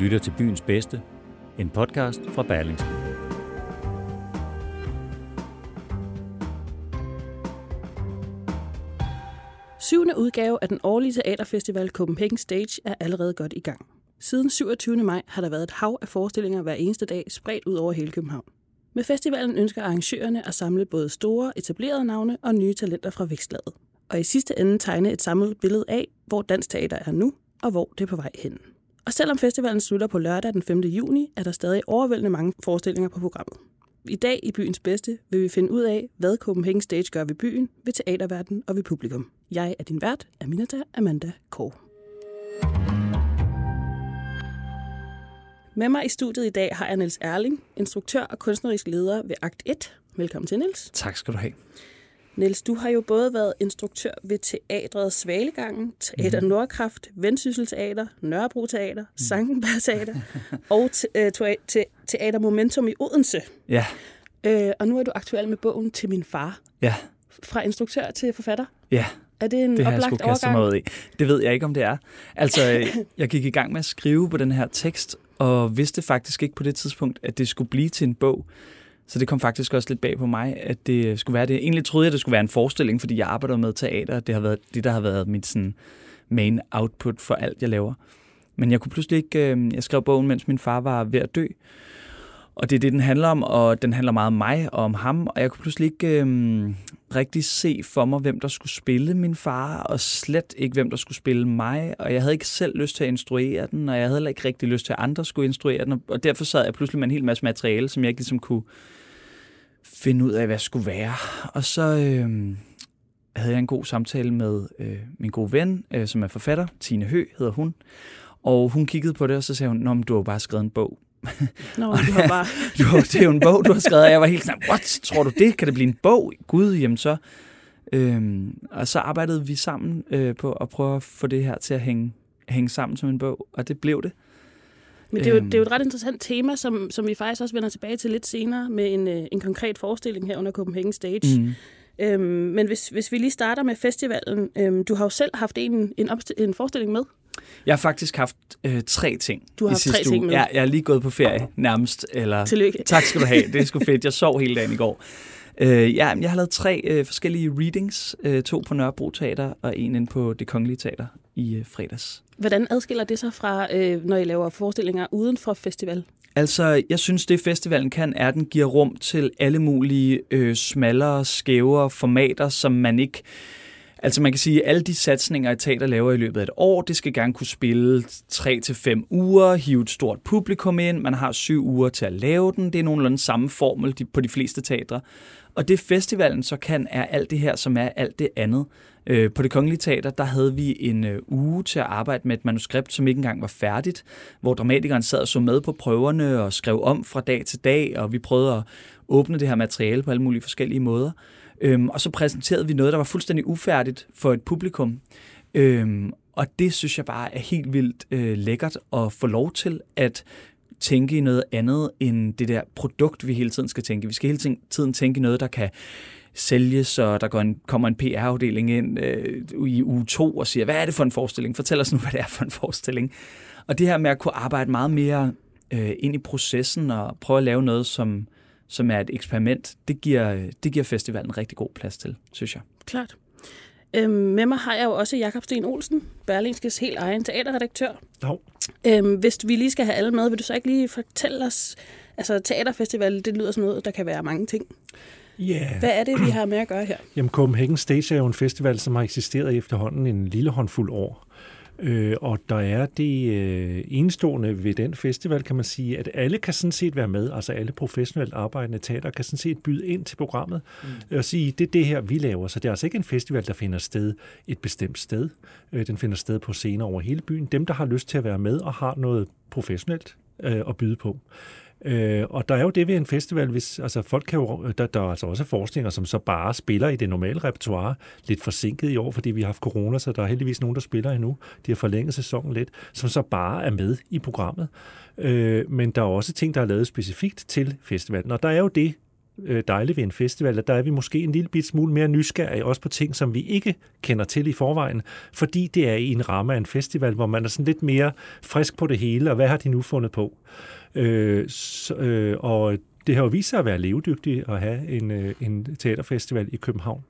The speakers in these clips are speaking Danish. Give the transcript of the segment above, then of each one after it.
lytter til Byens Bedste, en podcast fra Berlingske. Syvende udgave af den årlige teaterfestival Copenhagen Stage er allerede godt i gang. Siden 27. maj har der været et hav af forestillinger hver eneste dag spredt ud over hele København. Med festivalen ønsker arrangørerne at samle både store, etablerede navne og nye talenter fra vækstlaget. Og i sidste ende tegne et samlet billede af, hvor dansk teater er nu, og hvor det er på vej hen. Og selvom festivalen slutter på lørdag den 5. juni, er der stadig overvældende mange forestillinger på programmet. I dag i Byens Bedste vil vi finde ud af, hvad Copenhagen Stage gør ved byen, ved teaterverdenen og ved publikum. Jeg er din vært, Aminata Amanda Kåre. Med mig i studiet i dag har jeg Niels Erling, instruktør og kunstnerisk leder ved Akt 1. Velkommen til, Niels. Tak skal du have. Niels, du har jo både været instruktør ved Teatret Svalegangen, Teater mm. Nordkraft, Vendsyssel Teater, Nørrebro Teater, mm. Sankenberg Teater og te- te- te- Teater Momentum i Odense. Ja. Øh, og nu er du aktuel med bogen Til min far. Ja. Fra instruktør til forfatter. Ja. Er det en det har oplagt jeg overgang? Mig i. Det ved jeg ikke, om det er. Altså, jeg gik i gang med at skrive på den her tekst, og vidste faktisk ikke på det tidspunkt, at det skulle blive til en bog. Så det kom faktisk også lidt bag på mig, at det skulle være det. Egentlig troede jeg, det skulle være en forestilling, fordi jeg arbejder med teater. Det har været det, der har været mit sådan, main output for alt, jeg laver. Men jeg kunne pludselig ikke... Øh, jeg skrev bogen, mens min far var ved at dø. Og det er det, den handler om, og den handler meget om mig og om ham. Og jeg kunne pludselig ikke øh, rigtig se for mig, hvem der skulle spille min far, og slet ikke, hvem der skulle spille mig. Og jeg havde ikke selv lyst til at instruere den, og jeg havde heller ikke rigtig lyst til, at andre skulle instruere den. Og derfor sad jeg pludselig med en hel masse materiale, som jeg ikke ligesom kunne finde ud af, hvad jeg skulle være. Og så øh, havde jeg en god samtale med øh, min gode ven, øh, som er forfatter, Tine Hø hedder hun. Og hun kiggede på det, og så sagde hun, Nå, men du har bare skrevet en bog. Nå, du har bare... du det er jo en bog, du har skrevet, og jeg var helt sådan, what, tror du det? Kan det blive en bog? Gud, jamen så... Øhm, og så arbejdede vi sammen øh, på at prøve at få det her til at hænge, hænge sammen som en bog, og det blev det. Men det er, jo, det er jo et ret interessant tema, som, som vi faktisk også vender tilbage til lidt senere med en, øh, en konkret forestilling her under Copenhagen Stage. Mm. Øhm, men hvis, hvis vi lige starter med festivalen. Øhm, du har jo selv haft en, en, en forestilling med. Jeg har faktisk haft øh, tre ting Du har haft tre ting uge. med. Jeg, jeg er lige gået på ferie nærmest. Eller, Tillykke. Tak skal du have. Det er sgu fedt. Jeg sov hele dagen i går. Øh, ja, jeg har lavet tre øh, forskellige readings. Øh, to på Nørrebro Teater og en inde på Det Kongelige Teater i øh, fredags. Hvordan adskiller det sig fra, øh, når I laver forestillinger uden for festival? Altså, jeg synes, det festivalen kan, er, at den giver rum til alle mulige øh, smallere, skævere formater, som man ikke... Altså man kan sige, at alle de satsninger, et teater laver i løbet af et år, det skal gerne kunne spille 3-5 uger, hive et stort publikum ind, man har syv uger til at lave den, det er nogenlunde samme formel på de fleste teatre. Og det festivalen så kan, er alt det her, som er alt det andet. Øh, på det Kongelige Teater, der havde vi en øh, uge til at arbejde med et manuskript, som ikke engang var færdigt, hvor dramatikeren sad og så med på prøverne og skrev om fra dag til dag, og vi prøvede at åbne det her materiale på alle mulige forskellige måder. Øhm, og så præsenterede vi noget, der var fuldstændig ufærdigt for et publikum. Øhm, og det synes jeg bare er helt vildt øh, lækkert at få lov til at tænke i noget andet end det der produkt, vi hele tiden skal tænke. Vi skal hele tiden tænke i noget, der kan sælges, og der går en, kommer en PR-afdeling ind øh, i uge to og siger, hvad er det for en forestilling? Fortæl os nu, hvad det er for en forestilling. Og det her med at kunne arbejde meget mere øh, ind i processen og prøve at lave noget, som, som er et eksperiment, det giver, det giver festivalen rigtig god plads til, synes jeg. Klart. Øhm, med mig har jeg jo også Jakob Sten Olsen, Berlingskes helt egen teaterredaktør. Jo. Øhm, hvis vi lige skal have alle med, vil du så ikke lige fortælle os, altså teaterfestival, det lyder som noget, der kan være mange ting. Yeah. Hvad er det, vi har med at gøre her? Jamen, Copenhagen Stage er jo en festival, som har eksisteret efterhånden en lille håndfuld år. Øh, og der er det øh, enestående ved den festival, kan man sige, at alle kan sådan set være med, altså alle professionelt arbejdende teater kan sådan set byde ind til programmet mm. og sige, det er det her, vi laver. Så det er altså ikke en festival, der finder sted et bestemt sted. Øh, den finder sted på scener over hele byen. Dem, der har lyst til at være med og har noget professionelt øh, at byde på. Øh, og der er jo det ved en festival, hvis, altså folk kan jo, der, der er altså også forskninger, som så bare spiller i det normale repertoire, lidt forsinket i år, fordi vi har haft corona, så der er heldigvis nogen, der spiller endnu. De har forlænget sæsonen lidt, som så bare er med i programmet. Øh, men der er også ting, der er lavet specifikt til festivalen, og der er jo det, øh, dejligt ved en festival, at der er vi måske en lille bit smule mere nysgerrige, også på ting, som vi ikke kender til i forvejen, fordi det er i en ramme af en festival, hvor man er sådan lidt mere frisk på det hele, og hvad har de nu fundet på? Øh, så, øh, og det har jo vist sig at være levedygtigt at have en, øh, en teaterfestival i København.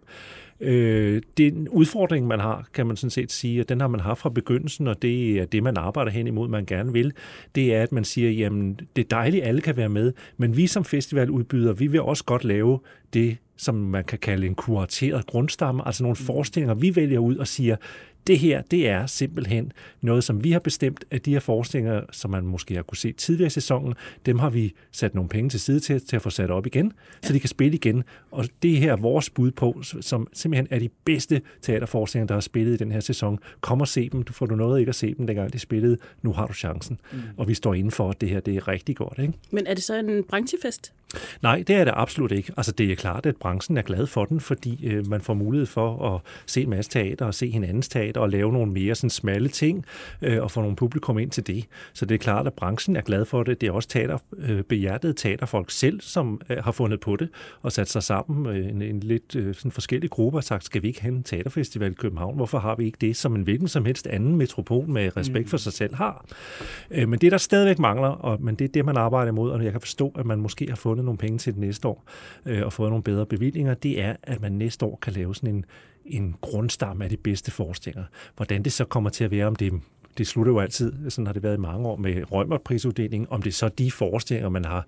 Øh, det er en udfordring, man har, kan man sådan set sige, og den har man haft fra begyndelsen, og det er det, man arbejder hen imod, man gerne vil. Det er, at man siger, jamen, det er dejligt, alle kan være med, men vi som festivaludbyder, vi vil også godt lave det, som man kan kalde en kurateret grundstamme, altså nogle forestillinger, vi vælger ud og siger, det her, det er simpelthen noget, som vi har bestemt, at de her forestillinger, som man måske har kunne se tidligere i sæsonen, dem har vi sat nogle penge til side til, til at få sat op igen, ja. så de kan spille igen. Og det her er vores bud på, som simpelthen er de bedste teaterforestillinger, der har spillet i den her sæson. Kom og se dem. Du får du noget ikke at se dem, dengang de spillede. Nu har du chancen. Mm. Og vi står inden for, at det her det er rigtig godt. Ikke? Men er det så en branchefest? Nej, det er det absolut ikke. Altså, det er klart, at branchen er glad for den, fordi øh, man får mulighed for at se en masse teater og se hinandens teater og lave nogle mere sådan smalle ting øh, og få nogle publikum ind til det. Så det er klart, at branchen er glad for det. Det er også teater, øh, behjertede teaterfolk selv, som øh, har fundet på det og sat sig sammen med en, en lidt øh, sådan forskellige grupper og sagt, skal vi ikke have en teaterfestival i København? Hvorfor har vi ikke det, som en hvilken som helst anden metropol med respekt for mm. sig selv har? Øh, men det, der stadigvæk mangler, og, men det er det, man arbejder imod, og jeg kan forstå, at man måske har fundet nogle penge til det næste år øh, og fået nogle bedre bevillinger, det er, at man næste år kan lave sådan en, en grundstamme af de bedste forestillinger. Hvordan det så kommer til at være, om det det slutter jo altid, sådan har det været i mange år med Rømer-prisuddelingen, om det er så de forestillinger, man har,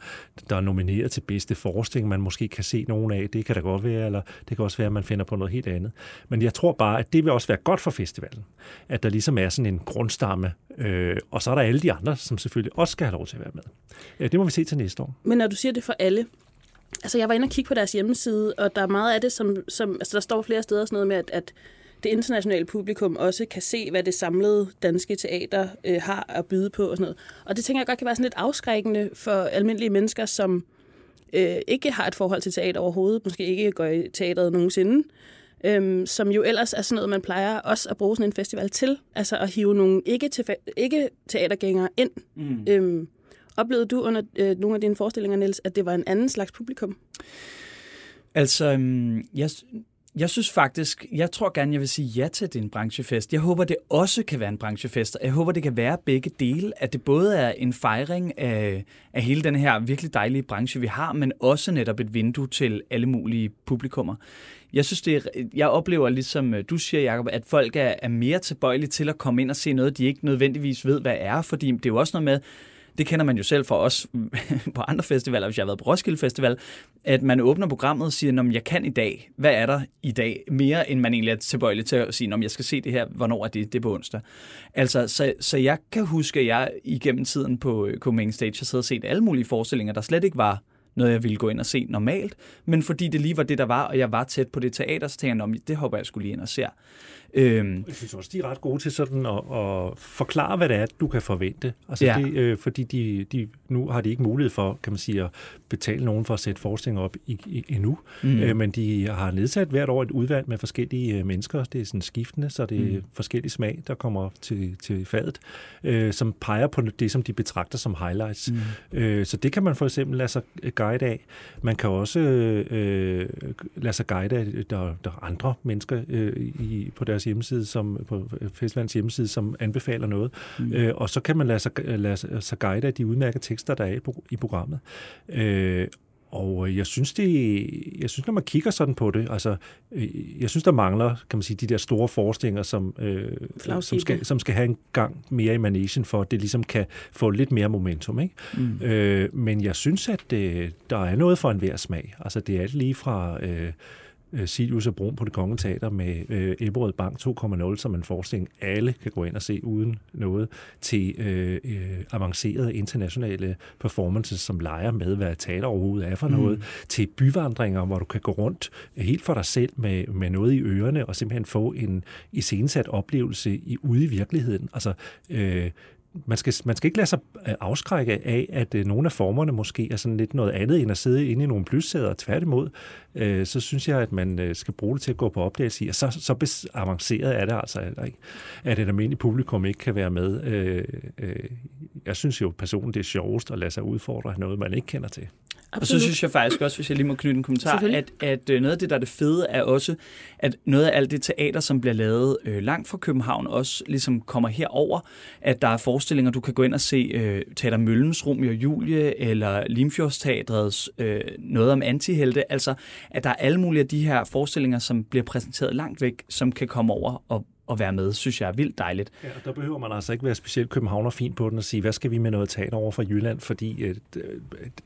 der er nomineret til bedste forestilling, man måske kan se nogen af, det kan da godt være, eller det kan også være, at man finder på noget helt andet. Men jeg tror bare, at det vil også være godt for festivalen, at der ligesom er sådan en grundstamme, øh, og så er der alle de andre, som selvfølgelig også skal have lov til at være med. Ja, det må vi se til næste år. Men når du siger det for alle, Altså, jeg var inde og kigge på deres hjemmeside, og der er meget af det, som, som altså, der står flere steder sådan noget med, at, at det internationale publikum også kan se, hvad det samlede danske teater øh, har at byde på og sådan noget. Og det tænker jeg godt kan være sådan lidt afskrækkende for almindelige mennesker, som øh, ikke har et forhold til teater overhovedet, måske ikke går i teateret nogensinde, øhm, som jo ellers er sådan noget, man plejer også at bruge sådan en festival til, altså at hive nogle ikke-teatergængere ikke ind. Mm. Øhm, Oplevede du under øh, nogle af dine forestillinger, Niels, at det var en anden slags publikum? Altså, øhm, jeg, jeg synes faktisk, jeg tror gerne, jeg vil sige ja til din branchefest. Jeg håber, det også kan være en branchefest, og jeg håber, det kan være begge dele, at det både er en fejring af, af hele den her virkelig dejlige branche, vi har, men også netop et vindue til alle mulige publikummer. Jeg synes, det er, jeg oplever, ligesom øh, du siger, Jacob, at folk er, er mere tilbøjelige til at komme ind og se noget, de ikke nødvendigvis ved, hvad er, fordi det er jo også noget med, det kender man jo selv fra os på andre festivaler, hvis jeg har været på Roskilde Festival, at man åbner programmet og siger, jeg kan i dag. Hvad er der i dag? Mere end man egentlig er tilbøjelig til at sige, jeg skal se det her. Hvornår er det? Det er på onsdag. Altså, så, så jeg kan huske, at jeg igennem tiden på øh, på Main Stage har siddet og set alle mulige forestillinger, der slet ikke var noget, jeg ville gå ind og se normalt, men fordi det lige var det, der var, og jeg var tæt på det teater, så tænkte jeg, det håber jeg skulle lige ind og se. Øhm, jeg synes også, de er ret gode til sådan at, at forklare, hvad det er, du kan forvente. Altså ja. det, øh, fordi de, de, nu har de ikke mulighed for, kan man sige, at betale nogen for at sætte forestillinger op i, i, endnu. Mm. Øh, men de har nedsat hvert år et udvalg med forskellige øh, mennesker. Det er sådan skiftende, så det er mm. forskellige smag, der kommer til, til fadet, øh, som peger på det, som de betragter som highlights. Mm. Øh, så det kan man for eksempel lade sig guide af. Man kan også øh, lade sig guide af, der, der er andre mennesker øh, i, på deres hjemmeside, som, på festivalens hjemmeside, som anbefaler noget. Mm. Øh, og så kan man lade sig, lade sig guide af de udmærkede tekster, der er i, i programmet. Øh, og jeg synes, det, jeg synes, når man kigger sådan på det, altså, øh, jeg synes, der mangler, kan man sige, de der store forestillinger, som, øh, som, skal, som skal have en gang mere i managen, for at det ligesom kan få lidt mere momentum. Ikke? Mm. Øh, men jeg synes, at øh, der er noget for enhver smag. Altså, det er lige fra... Øh, øh, Silius og Brun på det Kongelige Teater med øh, Ebberød Bank 2.0, som en forestilling alle kan gå ind og se uden noget, til øh, øh, avancerede internationale performances, som leger med, hvad teater overhovedet er for mm. noget, til byvandringer, hvor du kan gå rundt helt for dig selv med, med noget i ørerne og simpelthen få en iscenesat oplevelse i, ude i virkeligheden. Altså, øh, man skal, man skal ikke lade sig øh, afskrække af, at øh, nogle af formerne måske er sådan lidt noget andet end at sidde inde i nogle plyssæder. Tværtimod, øh, så synes jeg, at man øh, skal bruge det til at gå på opdagelse i, og så, så avanceret er det altså heller ikke, at et almindeligt publikum ikke kan være med. Øh, øh, jeg synes jo personligt, det er sjovest at lade sig udfordre noget, man ikke kender til. Absolut. Og så synes jeg faktisk også, hvis jeg lige må knytte en kommentar, at, at øh, noget af det, der er det fede, er også, at noget af alt det teater, som bliver lavet øh, langt fra København, også ligesom kommer herover, at der er forestillinger, du kan gå ind og se øh, Teater Møllens Romeo og Julie, eller Limfjordsteatrets øh, noget om antihelte, altså at der er alle mulige af de her forestillinger, som bliver præsenteret langt væk, som kan komme over og at være med, synes jeg er vildt dejligt. Ja, der behøver man altså ikke være specielt københavner fint på den og sige, hvad skal vi med noget teater over fra Jylland, fordi øh, der,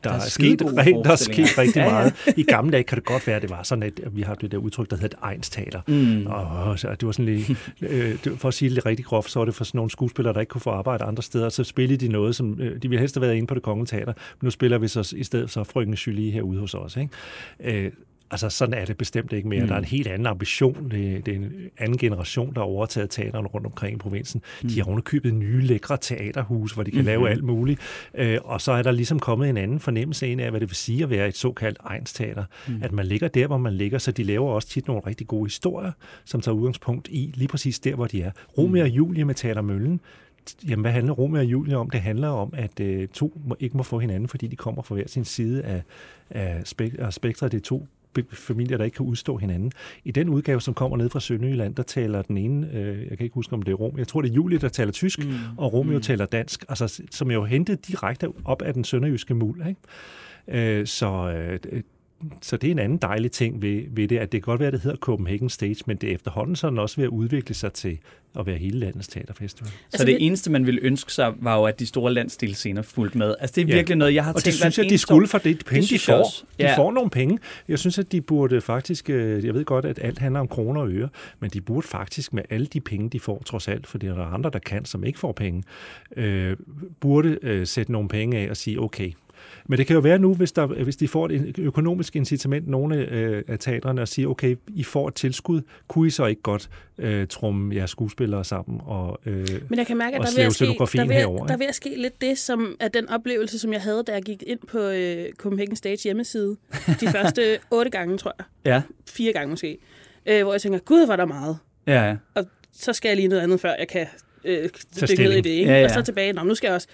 der, er sket, der er sket rigtig ja, meget. I gamle dage kan det godt være, at det var sådan, at vi har det der udtryk, der hedder Ejns teater. Mm. Og så, det var sådan lige, øh, for at sige det rigtig groft, så var det for sådan nogle skuespillere, der ikke kunne få arbejde andre steder, så spillede de noget, som øh, de ville helst have været inde på det kongelige teater, men nu spiller vi så i stedet så Frøken Julie herude hos os. Ikke? Øh, Altså, sådan er det bestemt ikke mere. Mm. Der er en helt anden ambition. Det, det er en anden generation, der har overtaget teaterne rundt omkring i provinsen. Mm. De har underkøbet nye, lækre teaterhus, hvor de kan mm. lave alt muligt. Øh, og så er der ligesom kommet en anden fornemmelse ind af, hvad det vil sige at være et såkaldt egensteater. Mm. At man ligger der, hvor man ligger, så de laver også tit nogle rigtig gode historier, som tager udgangspunkt i lige præcis der, hvor de er. Romeo og Julie med Teater Møllen, jamen, hvad handler Romeo og Julie om? Det handler om, at øh, to må, ikke må få hinanden, fordi de kommer fra hver sin side af, af, spek- spektret. Det er to familier, der ikke kan udstå hinanden. I den udgave, som kommer ned fra Sønderjylland, der taler den ene, øh, jeg kan ikke huske, om det er Rom, jeg tror, det er Julie, der taler tysk, mm. og Romeo mm. taler dansk, altså, som jo hentet direkte op af den sønderjyske mul. Ikke? Øh, så øh, så det er en anden dejlig ting ved, ved det, at det kan godt være, at det hedder Copenhagen Stage, men det er efterhånden sådan også ved at udvikle sig til at være hele landets teaterfestival. Så altså, det eneste, man ville ønske sig, var jo, at de store landsdelsscener fulgte med. Altså, det er virkelig ja. noget, jeg har og tænkt... Og det synes jeg, de skulle for det penge, det de får. Ja. De får nogle penge. Jeg synes, at de burde faktisk... Øh, jeg ved godt, at alt handler om kroner og øre, men de burde faktisk med alle de penge, de får, trods alt, fordi der er andre, der kan, som ikke får penge, øh, burde øh, sætte nogle penge af og sige, okay, men det kan jo være nu, hvis, der, hvis de får et økonomisk incitament, nogle øh, af teatrene, og siger, okay, I får et tilskud, kunne I så ikke godt øh, trumme jeres skuespillere sammen og øh, Men jeg kan mærke, at der vil, ske, der, vil, herover, der vil ske lidt det, som er den oplevelse, som jeg havde, da jeg gik ind på øh, Copenhagen Stage hjemmeside. De første otte gange, tror jeg. Ja. Fire gange måske. Øh, hvor jeg tænker, gud, var der meget. Ja, ja. Og så skal jeg lige noget andet, før jeg kan øh, dykke ned i det. Ikke? Ja, ja. Og så tilbage, Nå, nu skal jeg også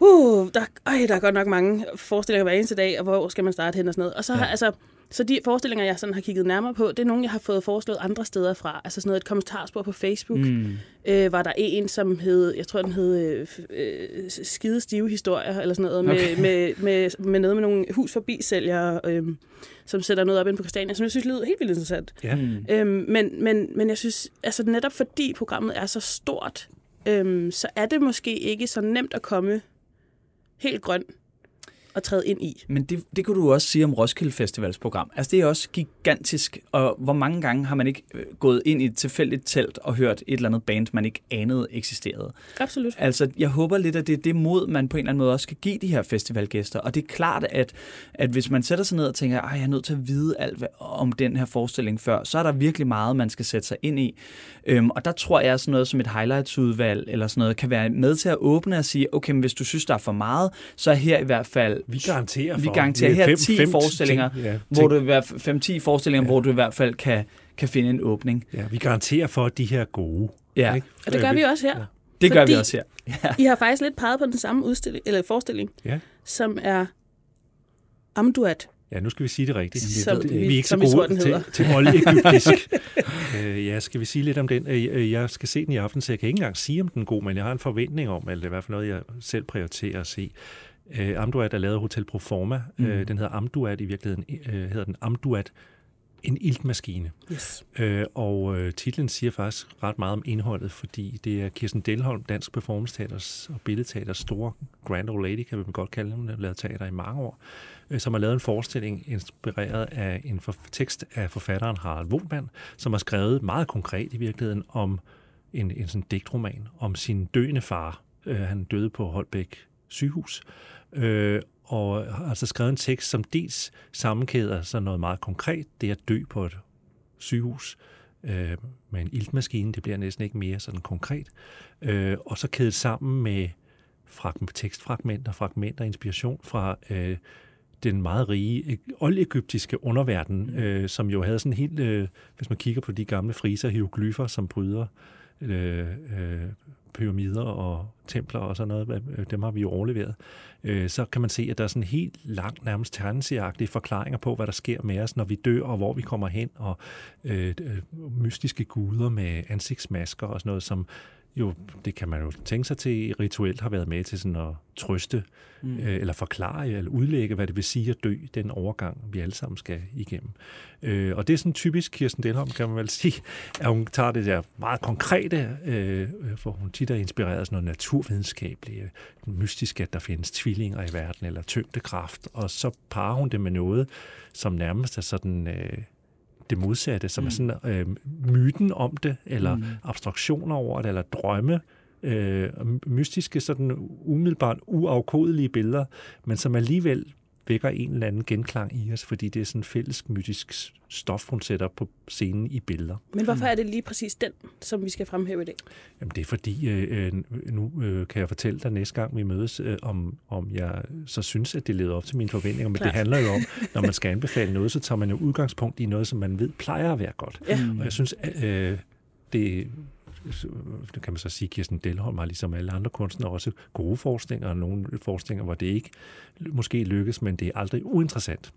uh, der, øj, der er godt nok mange forestillinger hver eneste dag, og hvor skal man starte hen og sådan noget. Og så ja. har, altså, så de forestillinger, jeg sådan har kigget nærmere på, det er nogle, jeg har fået foreslået andre steder fra. Altså sådan noget, et kommentarspor på Facebook. Mm. Øh, var der en, som hed, jeg tror, den hed øh, øh, Skide Stive Historier, eller sådan noget, med, okay. med, med, med noget med nogle hus forbi sælgere, øh, som sætter noget op ind på Christiania, som jeg synes lyder helt vildt interessant. Ja. Mm. Øhm, men, men, men jeg synes, altså netop fordi programmet er så stort, øhm, så er det måske ikke så nemt at komme helt grøn at træde ind i. Men det, det kunne du også sige om Roskilde Festivals program. Altså det er også gigantisk, og hvor mange gange har man ikke øh, gået ind i et tilfældigt telt og hørt et eller andet band, man ikke anede eksisterede? Absolut. Altså jeg håber lidt, at det er det mod, man på en eller anden måde også skal give de her festivalgæster. Og det er klart, at, at hvis man sætter sig ned og tænker, at jeg er nødt til at vide alt om den her forestilling før, så er der virkelig meget, man skal sætte sig ind i. Øhm, og der tror jeg, at sådan noget som et highlights-udvalg eller sådan noget, kan være med til at åbne og sige, okay, men hvis du synes, der er for meget, så er her i hvert fald vi garanterer for. Vi garanterer her 10 fem, forestillinger, ting, ja, hvor du 5-10 forestillinger, ja. hvor du i hvert fald kan, kan finde en åbning. Ja, vi garanterer for, at de her er gode. Ja. Ikke? Og det gør vi også her. Ja. Det gør vi også her. Ja. I har faktisk lidt peget på den samme udstilling, eller forestilling, ja. som er Amduat. Ja, nu skal vi sige det rigtigt. Som, vi, vi er ikke så gode til, til oldegyptisk. uh, ja, skal vi sige lidt om den? Uh, jeg skal se den i aften, så jeg kan ikke engang sige, om den er god, men jeg har en forventning om, eller det er i hvert fald noget, jeg selv prioriterer at se. Uh, Amduat er lavet Hotel Proforma. Mm. Uh, den hedder Amduat i virkeligheden. Uh, hedder den Amduat en iltmaskine. Yes. Øh, og øh, titlen siger faktisk ret meget om indholdet, fordi det er Kirsten Delholm, Dansk Performance Teaters og Billedteaters store grand old lady, kan vi godt kalde dem, der har lavet teater i mange år, øh, som har lavet en forestilling inspireret af en for, tekst af forfatteren Harald Wohlmann, som har skrevet meget konkret i virkeligheden om en, en sådan digtroman om sin døende far. Øh, han døde på Holbæk sygehus. Øh, og har altså skrevet en tekst, som dels sammenkæder så noget meget konkret, det at dø på et sygehus øh, med en iltmaskine, det bliver næsten ikke mere sådan konkret, øh, og så kædet sammen med fragment, tekstfragmenter, fragmenter, inspiration fra øh, den meget rige oldegyptiske underverden, øh, som jo havde sådan helt, øh, hvis man kigger på de gamle friser, hieroglyfer, som bryder øh, øh, pyramider og templer og sådan noget, øh, dem har vi jo overleveret, øh, så kan man se, at der er sådan helt langt, nærmest tegneserieagtige forklaringer på, hvad der sker med os, når vi dør, og hvor vi kommer hen, og øh, øh mystiske guder med ansigtsmasker og sådan noget, som jo, det kan man jo tænke sig til, rituelt har været med til sådan at trøste, mm. øh, eller forklare, eller udlægge, hvad det vil sige at dø, den overgang, vi alle sammen skal igennem. Øh, og det er sådan typisk Kirsten Delholm, kan man vel sige, at hun tager det der meget konkrete, øh, for hun tit er inspireret af sådan noget naturvidenskabeligt, mystisk, at der findes tvillinger i verden, eller tyngdekraft, og så parer hun det med noget, som nærmest er sådan... Øh, det modsatte, som mm. er sådan øh, myten om det, eller mm. abstraktioner over det, eller drømme, øh, mystiske, sådan umiddelbart uafkodelige billeder, men som alligevel vækker en eller anden genklang i os, fordi det er sådan fælles mytisk stof, hun sætter på scenen i billeder. Men hvorfor er det lige præcis den, som vi skal fremhæve i dag? Jamen det er fordi, øh, øh, nu øh, kan jeg fortælle dig næste gang, vi mødes, øh, om, om jeg så synes, at det leder op til mine forventninger. Men Klart. det handler jo om, når man skal anbefale noget, så tager man jo udgangspunkt i noget, som man ved plejer at være godt. Ja. Og jeg synes, øh, det det kan man så sige, Kirsten Delholm har ligesom alle andre kunstnere også gode forskninger, og nogle forskninger, hvor det ikke måske lykkes, men det er aldrig uinteressant.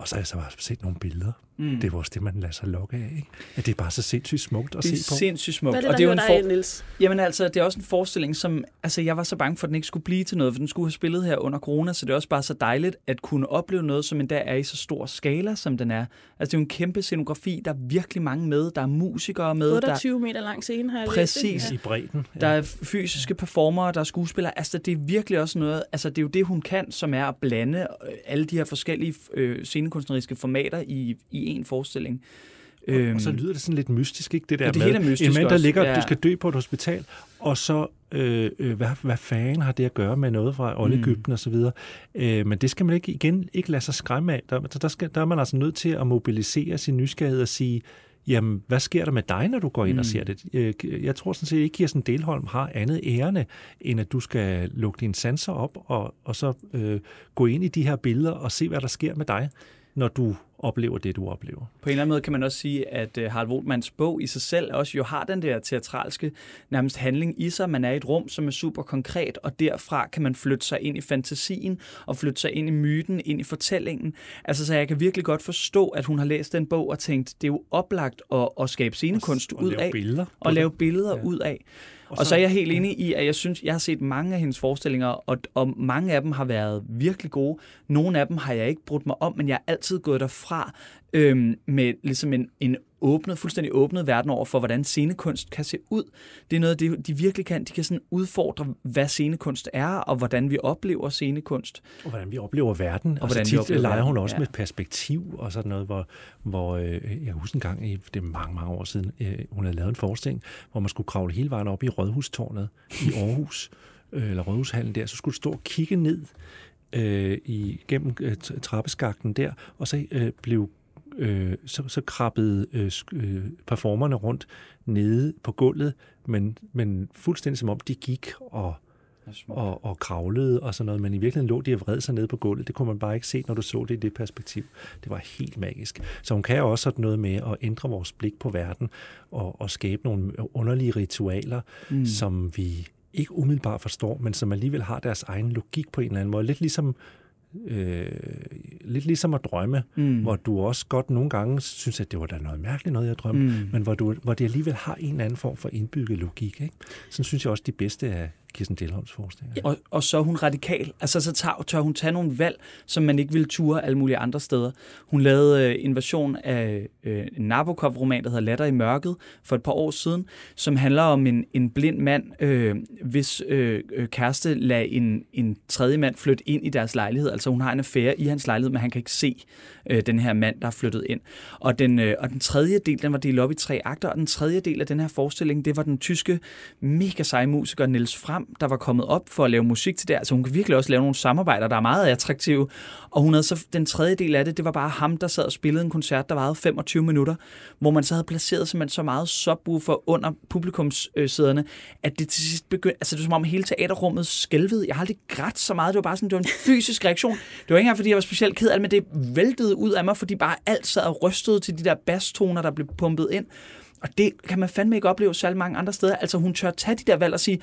Og så har jeg så bare set nogle billeder. Mm. Det er også det, man lader sig lokke af. Ikke? At det er bare så sindssygt smukt at se på. Det er sindssygt smukt. Hvad er det, og det er jo en for... Niels? Jamen altså, det er også en forestilling, som... Altså, jeg var så bange for, at den ikke skulle blive til noget, for den skulle have spillet her under corona, så det er også bare så dejligt at kunne opleve noget, som endda er i så stor skala, som den er. Altså, det er jo en kæmpe scenografi. Der er virkelig mange med. Der er musikere med. 28 der... meter lang scene, har jeg Præcis. Læst, ja. I bredden. Ja. Der er fysiske performere, der er skuespillere. Altså, det er virkelig også noget... Altså, det er jo det, hun kan, som er at blande øh, alle de her forskellige øh, scenekunstneriske formater i, i en forestilling. Og, øhm, og så lyder det sådan lidt mystisk, ikke? Det der ja, det med hele er mystisk en mand, der også. ligger, ja. du skal dø på et hospital, og så, øh, øh, hvad, hvad fanden har det at gøre med noget fra Oldegypten mm. og så videre? Øh, men det skal man ikke igen ikke lade sig skræmme af. Der, der, skal, der er man altså nødt til at mobilisere sin nysgerrighed og sige, jamen, hvad sker der med dig, når du går ind mm. og ser det? Øh, jeg tror sådan set ikke, at Kirsten Delholm har andet ærende, end at du skal lukke dine sanser op, og, og så øh, gå ind i de her billeder og se, hvad der sker med dig, når du oplever det, du oplever. På en eller anden måde kan man også sige, at uh, Harald Woltmanns bog i sig selv også jo har den der teatralske nærmest handling i sig. Man er i et rum, som er super konkret, og derfra kan man flytte sig ind i fantasien og flytte sig ind i myten, ind i fortællingen. Altså, så jeg kan virkelig godt forstå, at hun har læst den bog og tænkt, det er jo oplagt at, at skabe scenekunst og, ud lave af. Billeder og lave billeder ja. ud af. Og så, og så er jeg helt enig i, at jeg synes, jeg har set mange af hendes forestillinger, og, og mange af dem har været virkelig gode. Nogle af dem har jeg ikke brudt mig om, men jeg er altid gået derfra øhm, med ligesom en, en åbnet, fuldstændig åbnet verden over for, hvordan scenekunst kan se ud. Det er noget, de, de virkelig kan. De kan sådan udfordre, hvad scenekunst er, og hvordan vi oplever scenekunst. Og hvordan vi oplever verden. Og altså, hvordan tit vi oplever leger hun også ja. med perspektiv og sådan noget, hvor, hvor øh, jeg husker en gang, det er mange, mange år siden, øh, hun havde lavet en forestilling, hvor man skulle kravle hele vejen op i Rådhustårnet i Aarhus, øh, eller Rådhushallen der, så skulle du stå og kigge ned øh, igennem øh, trappeskakten der, og så øh, blev øh, så, så krabbede øh, øh, performerne rundt nede på gulvet, men, men fuldstændig som om de gik og, og, og kravlede og sådan noget, men i virkeligheden lå de og vred sig ned på gulvet. Det kunne man bare ikke se, når du så det i det perspektiv. Det var helt magisk. Så hun kan også sådan noget med at ændre vores blik på verden og, og skabe nogle underlige ritualer, mm. som vi ikke umiddelbart forstår, men som alligevel har deres egen logik på en eller anden måde. Lidt ligesom øh, lidt ligesom at drømme, mm. hvor du også godt nogle gange synes, at det var da noget mærkeligt noget, jeg drømte, mm. men hvor, du, hvor det alligevel har en eller anden form for indbygget logik. Ikke? Sådan synes jeg også, de bedste af Kirsten Delholms forskning. Ja. Og, og så er hun radikal. Altså så tager, tør hun tage nogle valg, som man ikke ville ture alle mulige andre steder. Hun lavede øh, en version af øh, en Nabokov-roman, der hedder Latter i mørket, for et par år siden, som handler om en, en blind mand, øh, hvis øh, øh kæreste lader en, en tredje mand flytte ind i deres lejlighed. Altså hun har en affære i hans lejlighed, men han kan ikke se øh, den her mand, der er flyttet ind. Og den, øh, og den tredje del, den var delt op i tre akter, og den tredje del af den her forestilling, det var den tyske mega seje musiker Niels Fram, der var kommet op for at lave musik til det. Altså hun kan virkelig også lave nogle samarbejder, der er meget attraktive. Og hun havde så den tredje del af det, det var bare ham, der sad og spillede en koncert, der varede 25 minutter, hvor man så havde placeret simpelthen så meget subwoofer under publikumssæderne, at det til sidst begyndte, altså det var som om hele teaterrummet skælvede. Jeg har aldrig grædt så meget, det var bare sådan, det var en fysisk reaktion. Det var ikke engang, fordi jeg var specielt ked af det, men det væltede ud af mig, fordi bare alt sad og rystede til de der basstoner, der blev pumpet ind. Og det kan man fandme ikke opleve særlig mange andre steder. Altså hun tør tage de der valg og sige,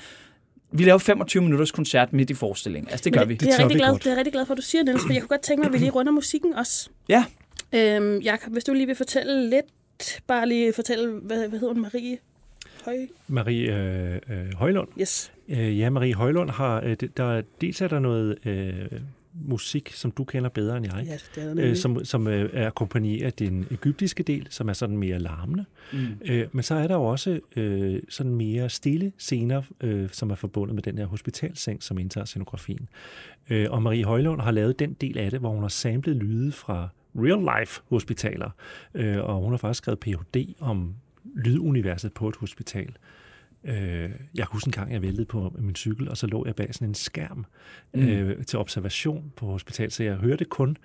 vi laver 25 minutters koncert midt i forestillingen. Altså, det gør det, vi. Det, det, er rigtig glad, det er rigtig glad for, at du siger, Niels, for jeg kunne godt tænke mig, at vi lige runder musikken også. Ja. Øhm, Jakob, hvis du lige vil fortælle lidt, bare lige fortælle, hvad, hvad hedder hun, Marie Høj? Marie øh, øh, Højlund. Yes. Øh, ja, Marie Højlund har, øh, der, dels er der noget øh, musik, som du kender bedre end jeg, ja, det er øh, som, som øh, akkompagnerer den egyptiske del, som er sådan mere larmende. Mm. Øh, men så er der jo også øh, sådan mere stille scener, øh, som er forbundet med den her hospitalseng, som indtager scenografien. Øh, og Marie Højlund har lavet den del af det, hvor hun har samlet lyde fra real-life hospitaler, øh, og hun har faktisk skrevet Ph.D. om lyduniverset på et hospital. Øh, jeg husker en gang, jeg væltede på min cykel, og så lå jeg bag sådan en skærm mm. øh, til observation på hospitalet, så jeg hørte kun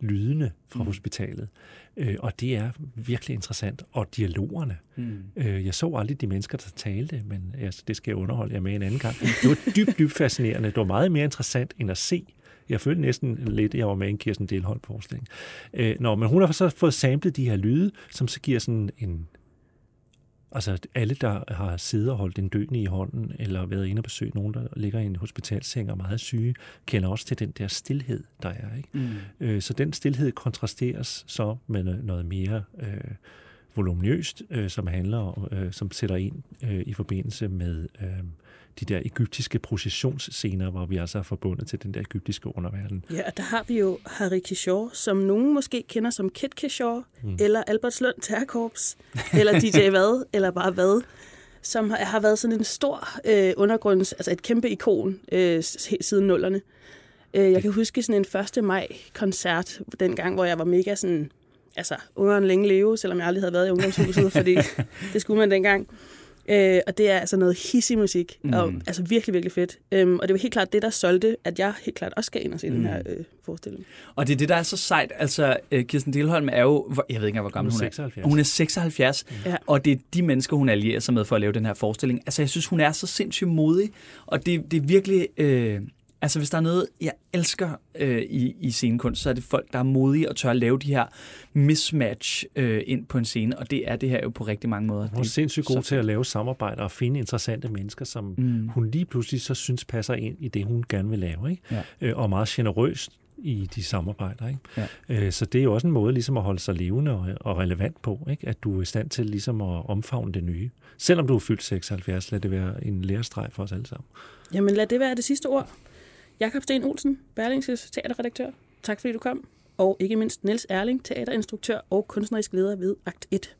lydene fra mm. hospitalet. Øh, og det er virkelig interessant. Og dialogerne. Mm. Øh, jeg så aldrig de mennesker, der talte, men altså, det skal jeg underholde jer med en anden gang. Det var dybt, dybt fascinerende. Det var meget mere interessant end at se. Jeg følte næsten lidt, at jeg var med en Kirsten Delholm forestilling. Øh, nå, men hun har så fået samlet de her lyde, som så giver sådan en Altså alle, der har siddet og holdt en døende i hånden, eller været inde og besøgt nogen, der ligger i en hospitalseng og er meget syge, kender også til den der stillhed, der er. Ikke? Mm. Øh, så den stillhed kontrasteres så med noget mere øh, voluminøst, øh, som handler om, øh, som sætter ind øh, i forbindelse med øh, de der egyptiske processionsscener, hvor vi altså er forbundet til den der egyptiske underverden. Ja, og der har vi jo Harry Kishore, som nogen måske kender som Kit Kishore, mm. eller Albertslund Terkorps, eller DJ Vad, eller bare Vad, som har, har været sådan en stor øh, undergrunds, altså et kæmpe ikon øh, siden nullerne. Øh, jeg kan huske sådan en 1. maj-koncert, den gang, hvor jeg var mega sådan, altså ungeren længe leve, selvom jeg aldrig havde været i ungdomshuset, fordi det skulle man dengang. Øh, og det er altså noget hissig musik, mm. og altså virkelig, virkelig fedt. Øhm, og det var helt klart det, der solgte, at jeg helt klart også skal ind og se mm. den her øh, forestilling. Og det er det, der er så sejt. Altså, øh, Kirsten Delholm er jo, jeg ved ikke engang, hvor gammel hun er. 76. Hun er 76, mm. og det er de mennesker, hun allierer sig med for at lave den her forestilling. Altså, jeg synes, hun er så sindssygt modig, og det, det er virkelig... Øh, Altså, hvis der er noget, jeg elsker øh, i, i scenekunst, så er det folk, der er modige og tør at lave de her mismatch øh, ind på en scene, og det er det her jo på rigtig mange måder. Hun er sindssygt god til at lave samarbejder og finde interessante mennesker, som mm. hun lige pludselig så synes passer ind i det, hun gerne vil lave. Ikke? Ja. Øh, og meget generøst i de samarbejder. Ikke? Ja. Øh, så det er jo også en måde ligesom at holde sig levende og, og relevant på, ikke? at du er i stand til ligesom at omfavne det nye. Selvom du er fyldt 76, lad det være en lærestreg for os alle sammen. Jamen lad det være det sidste ord. Jakob Sten Olsen, Berlingses teaterredaktør. Tak fordi du kom. Og ikke mindst Niels Erling, teaterinstruktør og kunstnerisk leder ved Akt 1.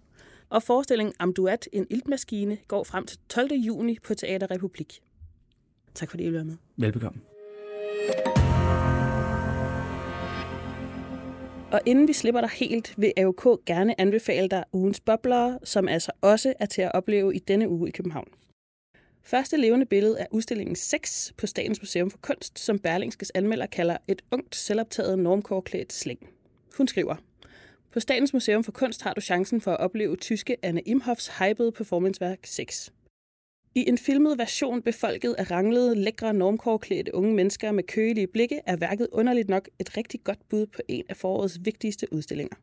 Og forestillingen Amduat, en iltmaskine, går frem til 12. juni på Teater Republik. Tak fordi I var med. Velbekomme. Og inden vi slipper dig helt, vil AOK gerne anbefale dig ugens boblere, som altså også er til at opleve i denne uge i København. Første levende billede er udstillingen 6 på Statens Museum for Kunst, som Berlingskes anmelder kalder et ungt, selvoptaget normkårklædt slæng. Hun skriver, på Statens Museum for Kunst har du chancen for at opleve tyske Anne Imhoffs hypede performanceværk 6. I en filmet version befolket af ranglede, lækre normkårklædte unge mennesker med kølige blikke er værket underligt nok et rigtig godt bud på en af forårets vigtigste udstillinger.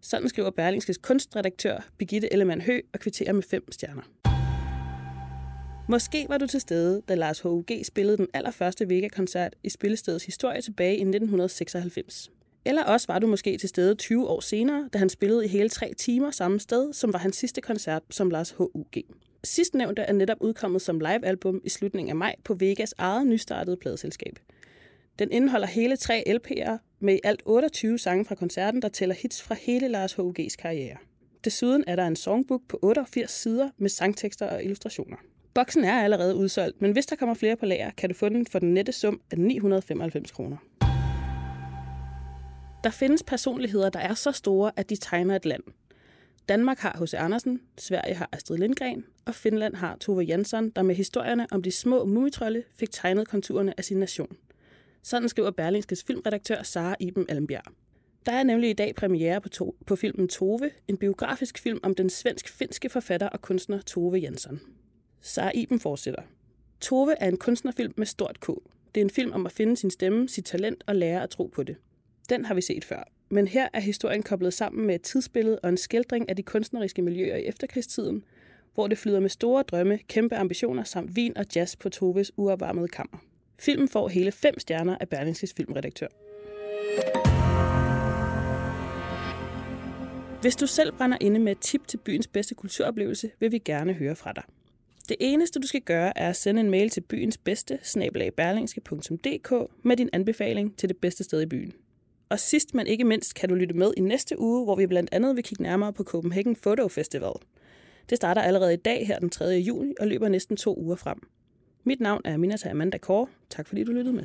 Sådan skriver Berlingskes kunstredaktør Birgitte Ellemann Hø og kvitterer med fem stjerner. Måske var du til stede, da Lars H.U.G. spillede den allerførste Vega-koncert i spillestedets historie tilbage i 1996. Eller også var du måske til stede 20 år senere, da han spillede i hele tre timer samme sted, som var hans sidste koncert som Lars H.U.G. Sidstnævnte er netop udkommet som livealbum i slutningen af maj på Vegas eget nystartede pladeselskab. Den indeholder hele tre LP'er med i alt 28 sange fra koncerten, der tæller hits fra hele Lars H.U.G.'s karriere. Desuden er der en songbook på 88 sider med sangtekster og illustrationer. Boksen er allerede udsolgt, men hvis der kommer flere på lager, kan du få den for den nette sum af 995 kroner. Der findes personligheder, der er så store, at de tegner et land. Danmark har H.C. Andersen, Sverige har Astrid Lindgren, og Finland har Tove Jansson, der med historierne om de små mumitrolde fik tegnet konturerne af sin nation. Sådan skriver Berlingskes filmredaktør Sara Iben Almbjerg. Der er nemlig i dag premiere på, to, på filmen Tove, en biografisk film om den svensk-finske forfatter og kunstner Tove Jansson. Sara Iben fortsætter. Tove er en kunstnerfilm med stort K. Det er en film om at finde sin stemme, sit talent og lære at tro på det. Den har vi set før. Men her er historien koblet sammen med et tidsbillede og en skildring af de kunstneriske miljøer i efterkrigstiden, hvor det flyder med store drømme, kæmpe ambitioner samt vin og jazz på Toves uopvarmede kammer. Filmen får hele fem stjerner af Berlingskes filmredaktør. Hvis du selv brænder inde med et tip til byens bedste kulturoplevelse, vil vi gerne høre fra dig. Det eneste, du skal gøre, er at sende en mail til byens bedste, med din anbefaling til det bedste sted i byen. Og sidst, men ikke mindst, kan du lytte med i næste uge, hvor vi blandt andet vil kigge nærmere på Copenhagen Photo Festival. Det starter allerede i dag her den 3. juni og løber næsten to uger frem. Mit navn er Minata Amanda Kåre. Tak fordi du lyttede med.